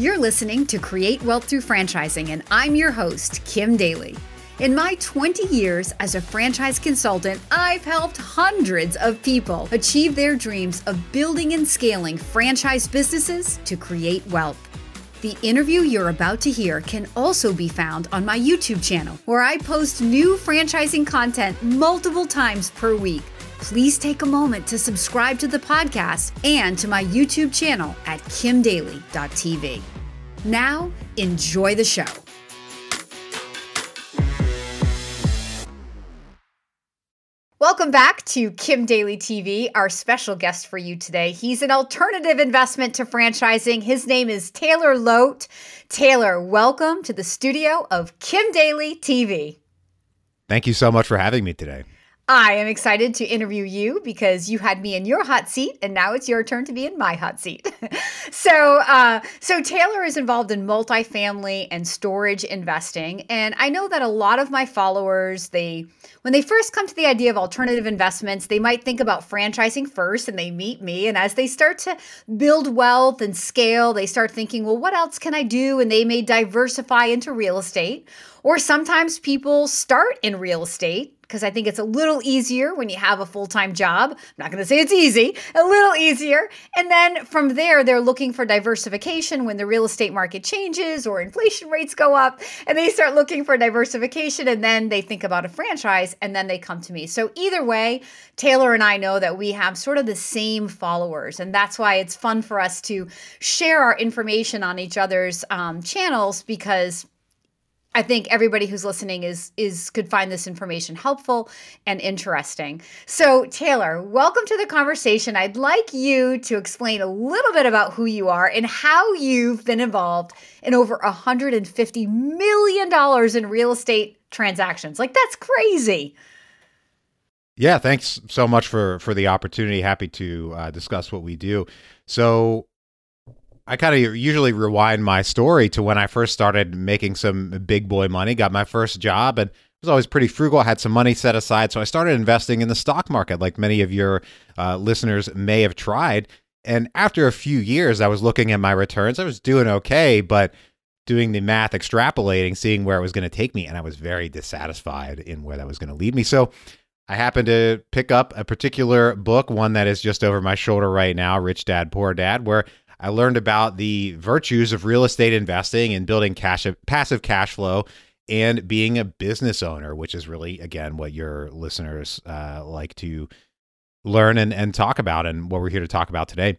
You're listening to Create Wealth Through Franchising, and I'm your host, Kim Daly. In my 20 years as a franchise consultant, I've helped hundreds of people achieve their dreams of building and scaling franchise businesses to create wealth. The interview you're about to hear can also be found on my YouTube channel, where I post new franchising content multiple times per week. Please take a moment to subscribe to the podcast and to my YouTube channel at kimdaly.tv. Now, enjoy the show. Welcome back to Kim Daly TV. Our special guest for you today. He's an alternative investment to franchising. His name is Taylor Loht. Taylor, welcome to the studio of Kim Daly TV. Thank you so much for having me today. I am excited to interview you because you had me in your hot seat, and now it's your turn to be in my hot seat. so, uh, so Taylor is involved in multifamily and storage investing, and I know that a lot of my followers they when they first come to the idea of alternative investments, they might think about franchising first, and they meet me, and as they start to build wealth and scale, they start thinking, well, what else can I do? And they may diversify into real estate, or sometimes people start in real estate because I think it's a little easier when you have a full time job. I'm not going to say it's easy, a little easier. And then from there, they're looking for diversification when the real estate market changes or inflation rates go up, and they start looking for diversification. And then they think about a franchise and then they come to me. So either way, Taylor and I know that we have sort of the same followers. And that's why it's fun for us to share our information on each other's um, channels because I think everybody who's listening is is could find this information helpful and interesting. So, Taylor, welcome to the conversation. I'd like you to explain a little bit about who you are and how you've been involved in over 150 million dollars in real estate transactions. Like that's crazy. Yeah, thanks so much for for the opportunity. Happy to uh, discuss what we do. So, I kind of usually rewind my story to when I first started making some big boy money, got my first job, and was always pretty frugal. I had some money set aside, so I started investing in the stock market, like many of your uh, listeners may have tried. And after a few years, I was looking at my returns. I was doing okay, but doing the math, extrapolating, seeing where it was going to take me, and I was very dissatisfied in where that was going to lead me. So I happened to pick up a particular book, one that is just over my shoulder right now, Rich Dad Poor Dad, where I learned about the virtues of real estate investing and building cash passive cash flow and being a business owner, which is really again what your listeners uh, like to learn and, and talk about, and what we're here to talk about today.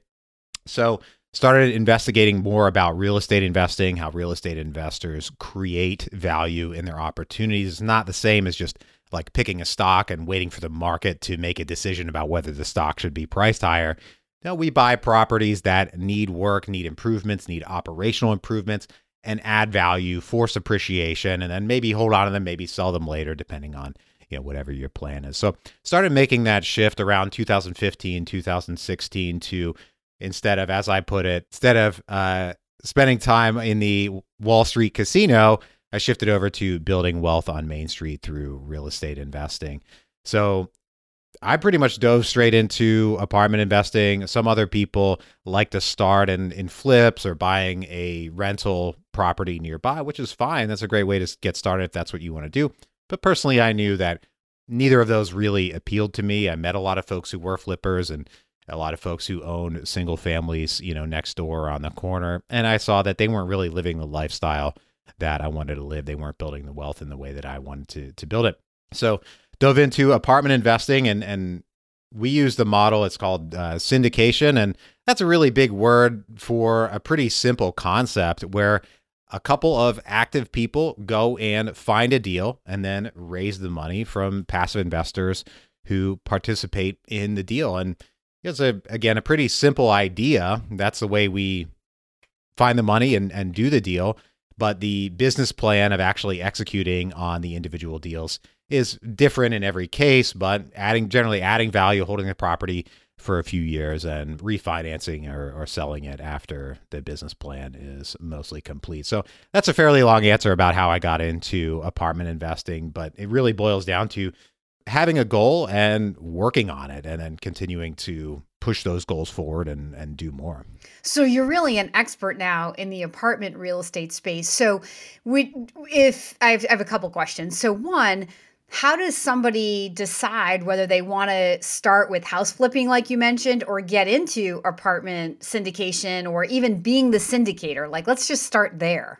So started investigating more about real estate investing, how real estate investors create value in their opportunities. It's not the same as just like picking a stock and waiting for the market to make a decision about whether the stock should be priced higher. Now, we buy properties that need work, need improvements, need operational improvements, and add value, force appreciation, and then maybe hold on to them, maybe sell them later, depending on you know whatever your plan is. So, started making that shift around 2015, 2016 to instead of, as I put it, instead of uh, spending time in the Wall Street casino, I shifted over to building wealth on Main Street through real estate investing. So I pretty much dove straight into apartment investing. Some other people like to start in, in flips or buying a rental property nearby, which is fine. That's a great way to get started if that's what you want to do. But personally, I knew that neither of those really appealed to me. I met a lot of folks who were flippers and a lot of folks who owned single families, you know, next door on the corner. And I saw that they weren't really living the lifestyle that I wanted to live. They weren't building the wealth in the way that I wanted to, to build it. So dove into apartment investing and and we use the model it's called uh, syndication and that's a really big word for a pretty simple concept where a couple of active people go and find a deal and then raise the money from passive investors who participate in the deal. And it's a again a pretty simple idea. That's the way we find the money and, and do the deal. But the business plan of actually executing on the individual deals is different in every case, but adding generally adding value, holding the property for a few years and refinancing or, or selling it after the business plan is mostly complete. So that's a fairly long answer about how I got into apartment investing, but it really boils down to having a goal and working on it and then continuing to push those goals forward and and do more. So you're really an expert now in the apartment real estate space. So we if I have, I have a couple questions. So one, how does somebody decide whether they want to start with house flipping like you mentioned or get into apartment syndication or even being the syndicator? Like let's just start there.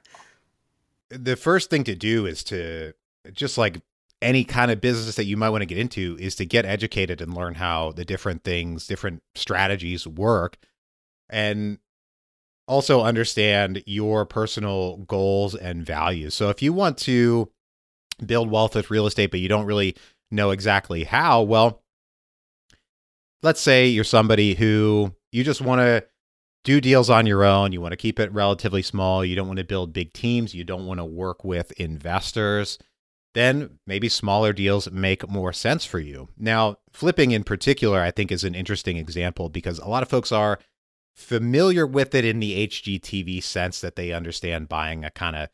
The first thing to do is to just like any kind of business that you might want to get into is to get educated and learn how the different things, different strategies work and also understand your personal goals and values. So if you want to build wealth with real estate but you don't really know exactly how, well, let's say you're somebody who you just want to do deals on your own, you want to keep it relatively small, you don't want to build big teams, you don't want to work with investors then maybe smaller deals make more sense for you. Now, flipping in particular, I think is an interesting example because a lot of folks are familiar with it in the HGTV sense that they understand buying a kind of,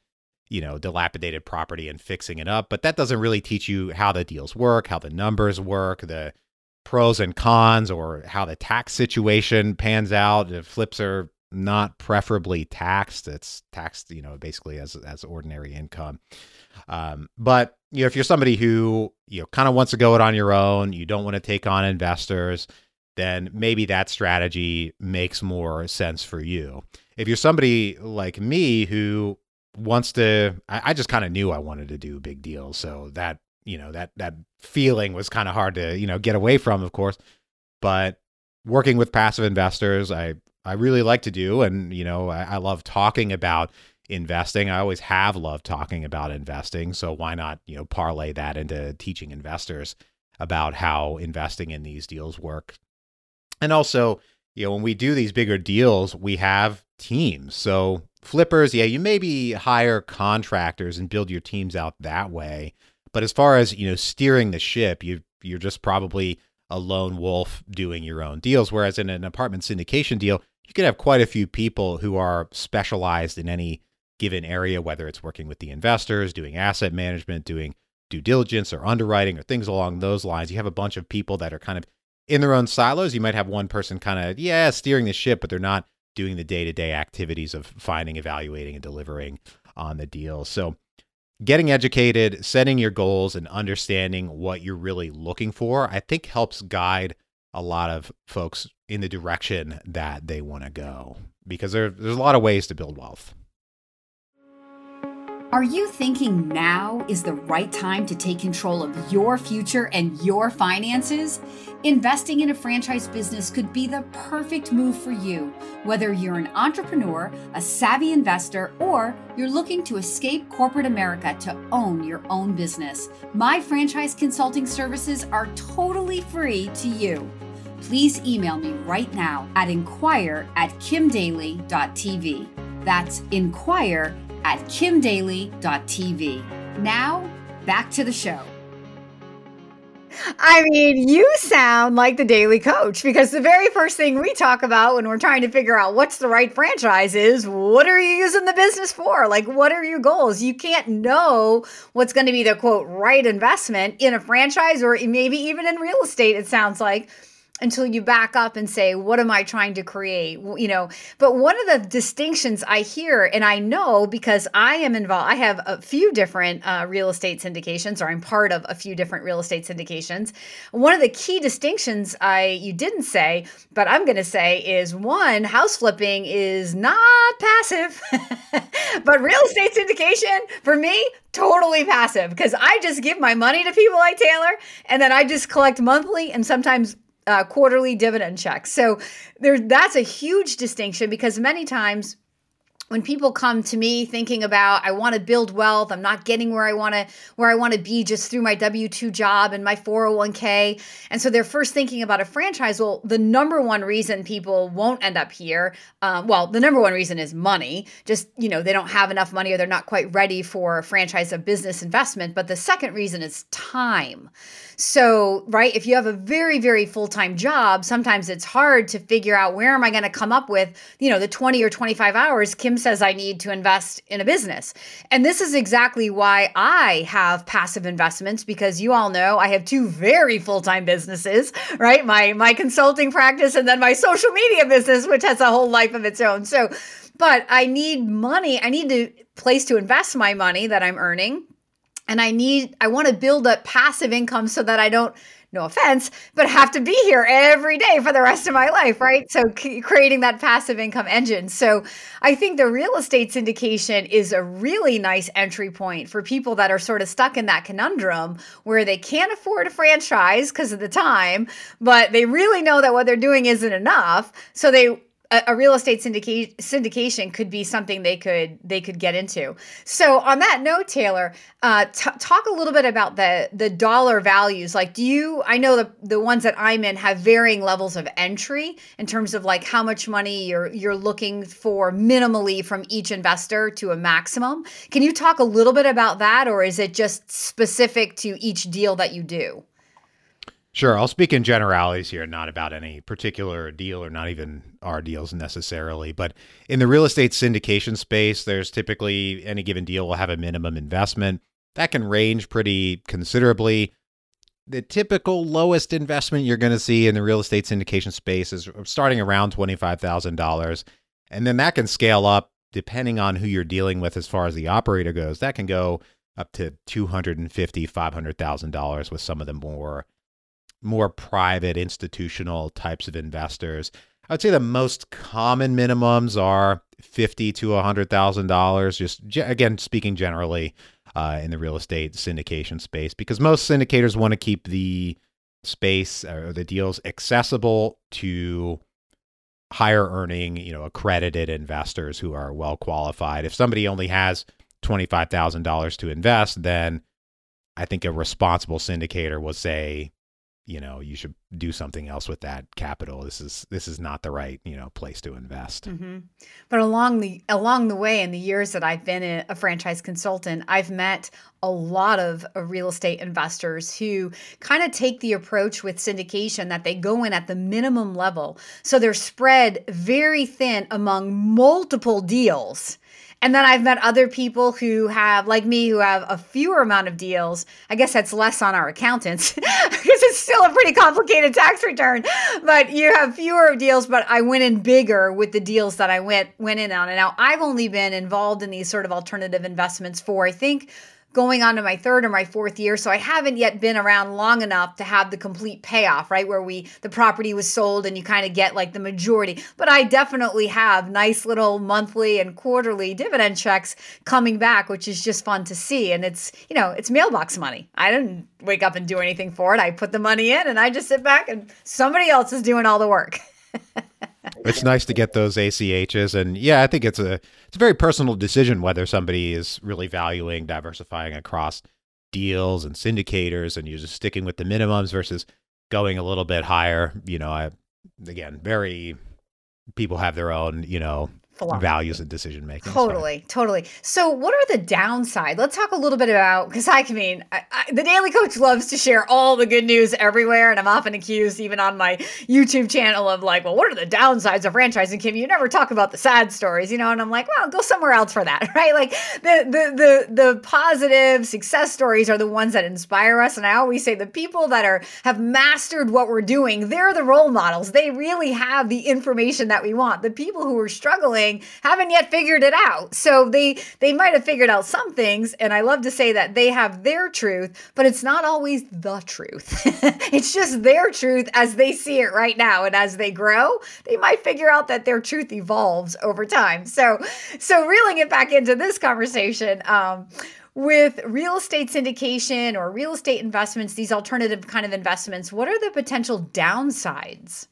you know, dilapidated property and fixing it up, but that doesn't really teach you how the deals work, how the numbers work, the pros and cons or how the tax situation pans out. If flips are not preferably taxed, it's taxed, you know, basically as as ordinary income. Um, but you know, if you're somebody who you know kind of wants to go it on your own, you don't want to take on investors, then maybe that strategy makes more sense for you. If you're somebody like me who wants to, I, I just kind of knew I wanted to do big deals, so that you know that that feeling was kind of hard to you know get away from, of course. But working with passive investors, I I really like to do, and you know I, I love talking about investing. I always have loved talking about investing. So why not, you know, parlay that into teaching investors about how investing in these deals work. And also, you know, when we do these bigger deals, we have teams. So flippers, yeah, you maybe hire contractors and build your teams out that way. But as far as, you know, steering the ship, you you're just probably a lone wolf doing your own deals. Whereas in an apartment syndication deal, you could have quite a few people who are specialized in any given area, whether it's working with the investors, doing asset management, doing due diligence or underwriting or things along those lines. You have a bunch of people that are kind of in their own silos. You might have one person kind of, yeah, steering the ship, but they're not doing the day to day activities of finding, evaluating, and delivering on the deal. So, getting educated, setting your goals, and understanding what you're really looking for, I think helps guide a lot of folks in the direction that they want to go because there, there's a lot of ways to build wealth. Are you thinking now is the right time to take control of your future and your finances? Investing in a franchise business could be the perfect move for you, whether you're an entrepreneur, a savvy investor, or you're looking to escape corporate America to own your own business. My franchise consulting services are totally free to you. Please email me right now at inquire at kimdaly.tv. That's inquire at kimdaly.tv. Now, back to the show. I mean, you sound like the Daly Coach because the very first thing we talk about when we're trying to figure out what's the right franchise is what are you using the business for? Like, what are your goals? You can't know what's going to be the quote right investment in a franchise or maybe even in real estate, it sounds like until you back up and say what am i trying to create? You know but one of the distinctions i hear and i know because i am involved i have a few different uh, real estate syndications or i'm part of a few different real estate syndications. One of the key distinctions i you didn't say but i'm going to say is one house flipping is not passive. But real estate syndication for me totally passive because i just give my money to people like taylor and then i just collect monthly and sometimes uh, quarterly dividend checks. So there, that's a huge distinction because many times when people come to me thinking about I want to build wealth, I'm not getting where I want to where I want to be just through my W2 job and my 401k. And so they're first thinking about a franchise. Well, the number one reason people won't end up here, um, well, the number one reason is money. Just, you know, they don't have enough money or they're not quite ready for a franchise of business investment. But the second reason is time. So, right, if you have a very, very full time job, sometimes it's hard to figure out where am I going to come up with, you know, the 20 or 25 hours Kim Says I need to invest in a business. And this is exactly why I have passive investments because you all know I have two very full-time businesses, right? My my consulting practice and then my social media business which has a whole life of its own. So but I need money. I need a place to invest my money that I'm earning. And I need I want to build up passive income so that I don't no offense, but have to be here every day for the rest of my life, right? So c- creating that passive income engine. So I think the real estate syndication is a really nice entry point for people that are sort of stuck in that conundrum where they can't afford a franchise because of the time, but they really know that what they're doing isn't enough. So they a, a real estate syndication syndication could be something they could they could get into. So on that note, Taylor, uh, t- talk a little bit about the the dollar values. Like, do you? I know the the ones that I'm in have varying levels of entry in terms of like how much money you're you're looking for minimally from each investor to a maximum. Can you talk a little bit about that, or is it just specific to each deal that you do? Sure. I'll speak in generalities here, not about any particular deal or not even our deals necessarily. But in the real estate syndication space, there's typically any given deal will have a minimum investment. That can range pretty considerably. The typical lowest investment you're going to see in the real estate syndication space is starting around $25,000. And then that can scale up depending on who you're dealing with as far as the operator goes. That can go up to $250,000, $500,000 with some of the more more private institutional types of investors. I would say the most common minimums are fifty to a hundred thousand dollars. Just again, speaking generally uh, in the real estate syndication space, because most syndicators want to keep the space or the deals accessible to higher earning, you know, accredited investors who are well qualified. If somebody only has twenty five thousand dollars to invest, then I think a responsible syndicator will say you know you should do something else with that capital. This is this is not the right you know place to invest. Mm-hmm. but along the along the way in the years that i've been a franchise consultant i've met a lot of uh, real estate investors who kind of take the approach with syndication that they go in at the minimum level. So they're spread very thin among multiple deals and then I've met other people who have, like me, who have a fewer amount of deals. I guess that's less on our accountants because it's still a pretty complicated tax return. But you have fewer deals, but I went in bigger with the deals that I went went in on. And now I've only been involved in these sort of alternative investments for I think going on to my third or my fourth year so i haven't yet been around long enough to have the complete payoff right where we the property was sold and you kind of get like the majority. But i definitely have nice little monthly and quarterly dividend checks coming back which is just fun to see. And it's you know it's mailbox money. I didn't wake up and do anything for it. I put the money in and i just sit back and somebody else is doing all the work it's nice to get those ACHs, and yeah, I think it's a it's a very personal decision whether somebody is really valuing diversifying across deals and syndicators, and you're just sticking with the minimums versus going a little bit higher. You know, I again, very people have their own you know philosophy. values and decision making. Totally, totally. So, what are the downside? Let's talk a little bit about because I mean, I, I, the Daly Coach loves to share all the good news everywhere, and I'm often accused, even on my YouTube channel, of like, well, what are the downsides of franchising, Kim? You never talk about the sad stories, you know? And I'm like, well, go somewhere else for that, right? Like the the the the positive success stories are the ones that inspire us, and I always say the people that are have mastered what we're doing, they're the role models. They really have the information that we want. The people who are struggling haven't yet figured it out. So they they might have figured out some things and I love to say that they have their truth, but it's not always the truth. it's just their truth as they see it right now and as they grow, they might figure out that their truth evolves over time. So so reeling it back into this conversation, um, with real estate syndication or real estate investments, these alternative kind of investments, what are the potential downsides?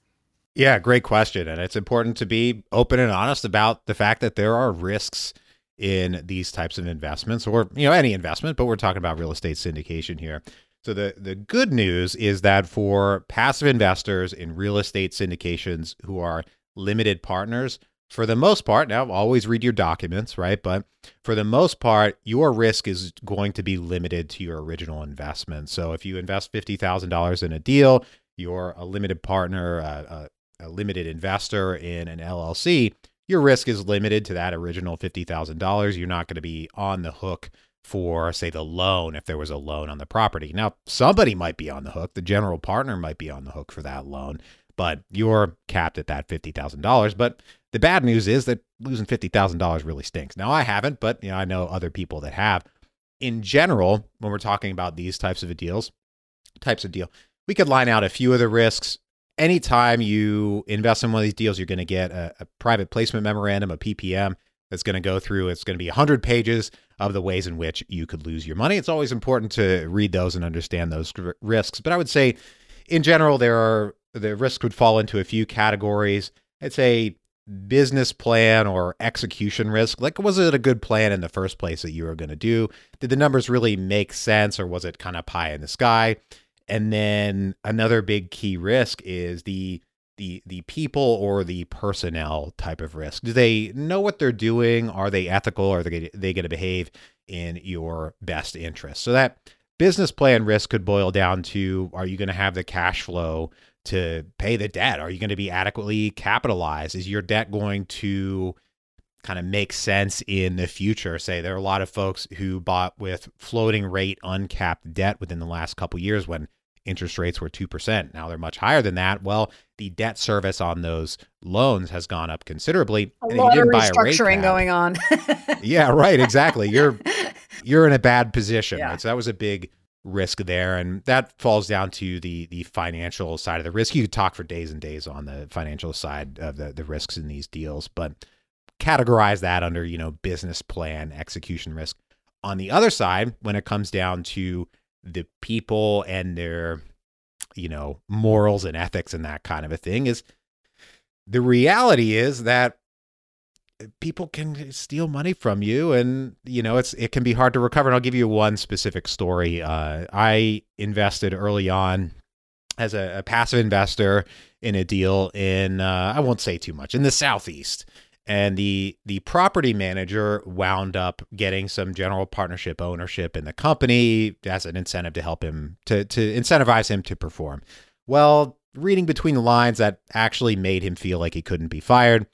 Yeah, great question. And it's important to be open and honest about the fact that there are risks in these types of investments or, you know, any investment, but we're talking about real estate syndication here. So the the good news is that for passive investors in real estate syndications who are limited partners, for the most part, now always read your documents, right? But for the most part, your risk is going to be limited to your original investment. So if you invest $50,000 in a deal, you're a limited partner, a, a limited investor in an LLC, your risk is limited to that original $50,000. You're not going to be on the hook for, say, the loan if there was a loan on the property. Now, somebody might be on the hook. The general partner might be on the hook for that loan, but you're capped at that $50,000. But the bad news is that losing $50,000 really stinks. Now, I haven't, but you know, I know other people that have. In general, when we're talking about these types of deals, types of deal, we could line out a few of the risks anytime you invest in one of these deals, you're going to get a, a, private placement memorandum, a PPM, that's going to go through. It's going to be 100 pages of the ways in which you could lose your money. It's always important to read those and understand those risks. But I would say, in general, there are the risks would fall into a few categories. It's a business plan or execution risk. Like, was it a good plan in the first place that you were going to do? Did the numbers really make sense, or was it kind of pie in the sky? And then another big key risk is the the the people or the personnel type of risk. Do they know what they're doing? Are they ethical? Are they they going to behave in your best interest? So that business plan risk could boil down to: Are you going to have the cash flow to pay the debt? Are you going to be adequately capitalized? Is your debt going to kind of make sense in the future? Say there are a lot of folks who bought with floating rate uncapped debt within the last couple years when interest rates were 2%. Now they're much higher than that. Well, the debt service on those loans has gone up considerably. A and lot of restructuring going on. yeah, right, exactly. You're you're in a bad position, yeah. right? So that was a big risk there and that falls down to the the financial side of the risk. You could talk for days and days on the financial side of the the risks in these deals, but categorize that under, you know, business plan execution risk. On the other side, when it comes down to the people and their you know morals and ethics and that kind of a thing is the reality is that people can steal money from you and you know it's it can be hard to recover. And I'll give you one specific story. Uh, I invested early on as a, a, passive investor in a deal in uh, I won't say too much in the southeast and the the property manager wound up getting some general partnership ownership in the company as an incentive to help him to to incentivize him to perform. Well, reading between the lines, that actually made him feel like he couldn't be fired.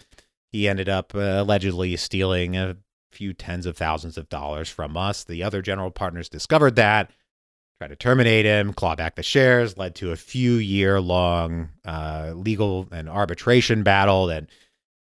He ended up uh, allegedly stealing a few tens of thousands of dollars from us. The other general partners discovered that, tried to terminate him, claw back the shares, led to a few year long uh, legal and arbitration battle that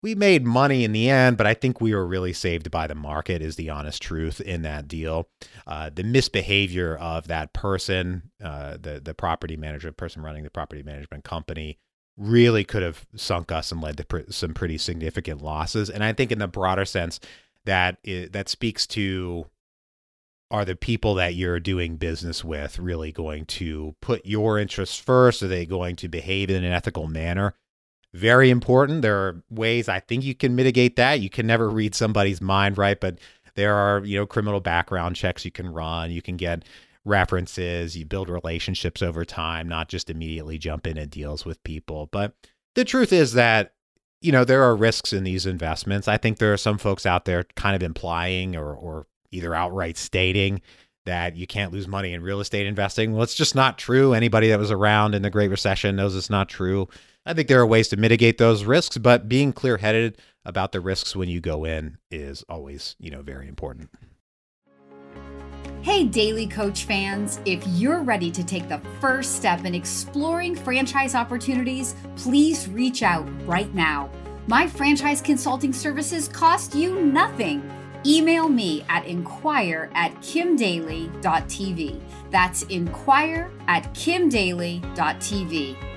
we made money in the end, but I think we were really saved by the market, is the honest truth in that deal. Uh, the misbehavior of that person, uh, the the property manager, person running the property management company, really could have sunk us and led to pr- some pretty significant losses. And I think, in the broader sense, that that speaks to are the people that you're doing business with really going to put your interests first? Are they going to behave in an ethical manner? Very important. There are ways I think you can mitigate that. You can never read somebody's mind, right? But there are, you know, criminal background checks you can run. You can get references. You build relationships over time, not just immediately jump in and deals with people. But the truth is that, you know, there are risks in these investments. I think there are some folks out there kind of implying or, or either outright stating that you can't lose money in real estate investing. Well, it's just not true. Anybody that was around in the Great Recession knows it's not true. I think there are ways to mitigate those risks, but being clear headed about the risks when you go in is always, you know, very important. Hey, Daly Coach fans, if you're ready to take the first step in exploring franchise opportunities, please reach out right now. My franchise consulting services cost you nothing. Email me at inquire at kimdaly.tv. That's inquire at kimdaly.tv.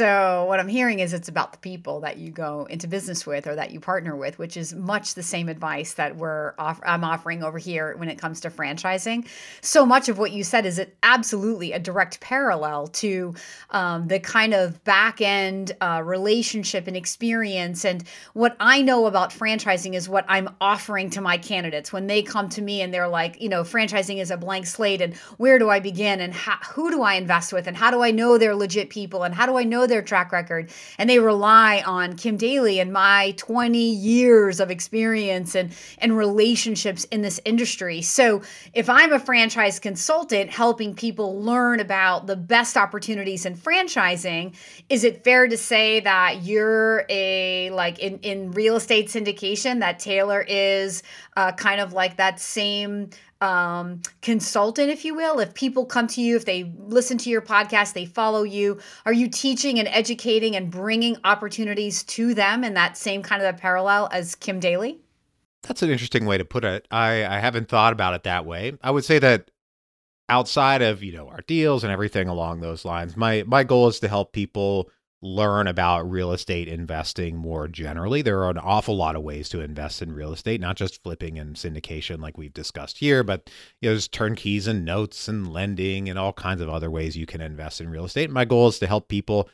So, what I'm hearing is it's about the people that you go into business with or that you partner with, which is much the same advice that we're off- I'm offering over here when it comes to franchising. So much of what you said is absolutely a direct parallel to um, the kind of back end uh, relationship and experience. And what I know about franchising is what I'm offering to my candidates when they come to me and they're like, you know, franchising is a blank slate, and where do I begin, and how, who do I invest with, and how do I know they're legit people, and how do I know their track record and they rely on Kim Daly and my 20 years of experience and, and relationships in this industry. So if I'm a franchise consultant helping people learn about the best opportunities in franchising, is it fair to say that you're a like in, in real estate syndication that Taylor is uh, kind of like that same um, consultant, if you will. If people come to you, if they listen to your podcast, they follow you, are you teaching and educating and bringing opportunities to them in that same kind of a parallel as Kim Daly? That's an interesting way to put it. I, I haven't thought about it that way. I would say that outside of you know our deals and everything along those lines, my my goal is to help people learn about real estate investing more generally. There are an awful lot of ways to invest in real estate, not just flipping and syndication like we've discussed here, but you know, there's turnkeys and notes and lending and all kinds of other ways you can invest in real estate. My goal is to help people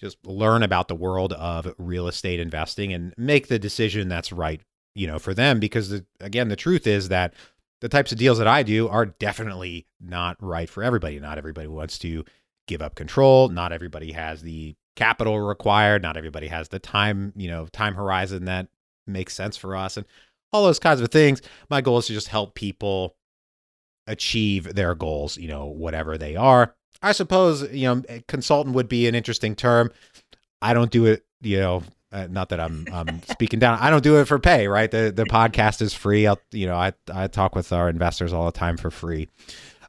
just learn about the world of real estate investing and make the decision that's right, you know, for them because the, again, the truth is that the types of deals that I do are definitely not right for everybody. Not everybody wants to give up control. Not everybody has the capital required. Not everybody has the time, you know, time horizon that makes sense for us and all those kinds of things. My goal is to just help people achieve their goals, you know, whatever they are. I suppose, you know, consultant would be an interesting term. I don't do it, you know, uh, not that I'm I'm speaking down. I don't do it for pay, right? The the podcast is free. I'll, you know, I I talk with our investors all the time for free.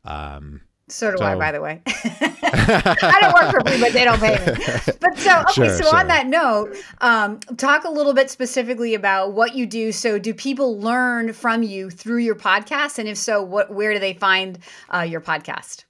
Um, so do so, I, by the way. I don't work for free, but they don't pay me. But so, okay, sure, so sure. on that note, um, talk a little bit specifically about what you do. So, do people learn from you through your podcast? And if so, what where do they find uh, your podcast?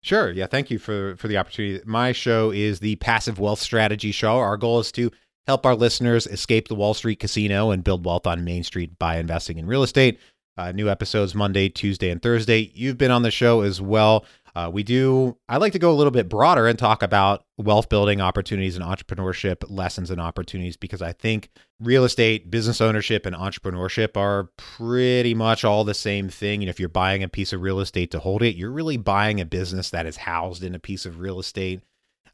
Sure. Yeah. Thank you for for the opportunity. My show is the Passive Wealth Strategy Show. Our goal is to help our listeners escape the Wall Street casino and build wealth on Main Street by investing in real estate. Uh, new episodes Monday, Tuesday, and Thursday. You've been on the show as well. Uh, we do, I like to go a little bit broader and talk about wealth building opportunities and entrepreneurship lessons and opportunities because I think real estate, business ownership, and entrepreneurship are pretty much all the same thing. Know, if you're buying a piece of real estate to hold it, you're really buying a business that is housed in a piece of real estate.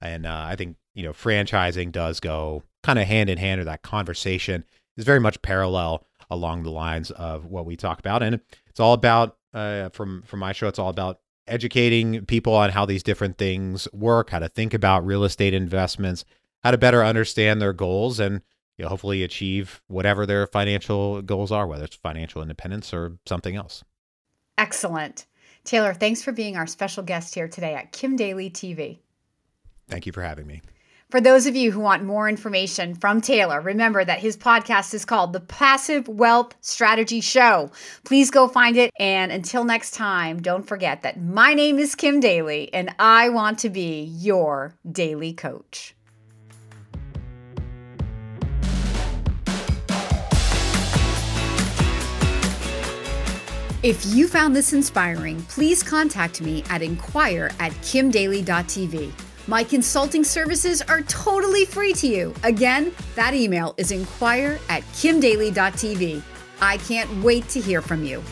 And uh, I think, you know, franchising does go kind of hand in hand, or that conversation is very much parallel along the lines of what we talk about. And it's all about, uh, from from my show, it's all about educating people on how these different things work, how to think about real estate investments, how to better understand their goals, and you know, hopefully achieve whatever their financial goals are, whether it's financial independence or something else. Excellent. Taylor, thanks for being our special guest here today at Kim Daly TV. Thank you for having me. For those of you who want more information from Taylor, remember that his podcast is called The Passive Wealth Strategy Show. Please go find it. And until next time, don't forget that my name is Kim Daly and I want to be your daily coach. If you found this inspiring, please contact me at inquire at kimdaly.tv. My consulting services are totally free to you. Again, that email is inquire at kimdaly.tv. I can't wait to hear from you.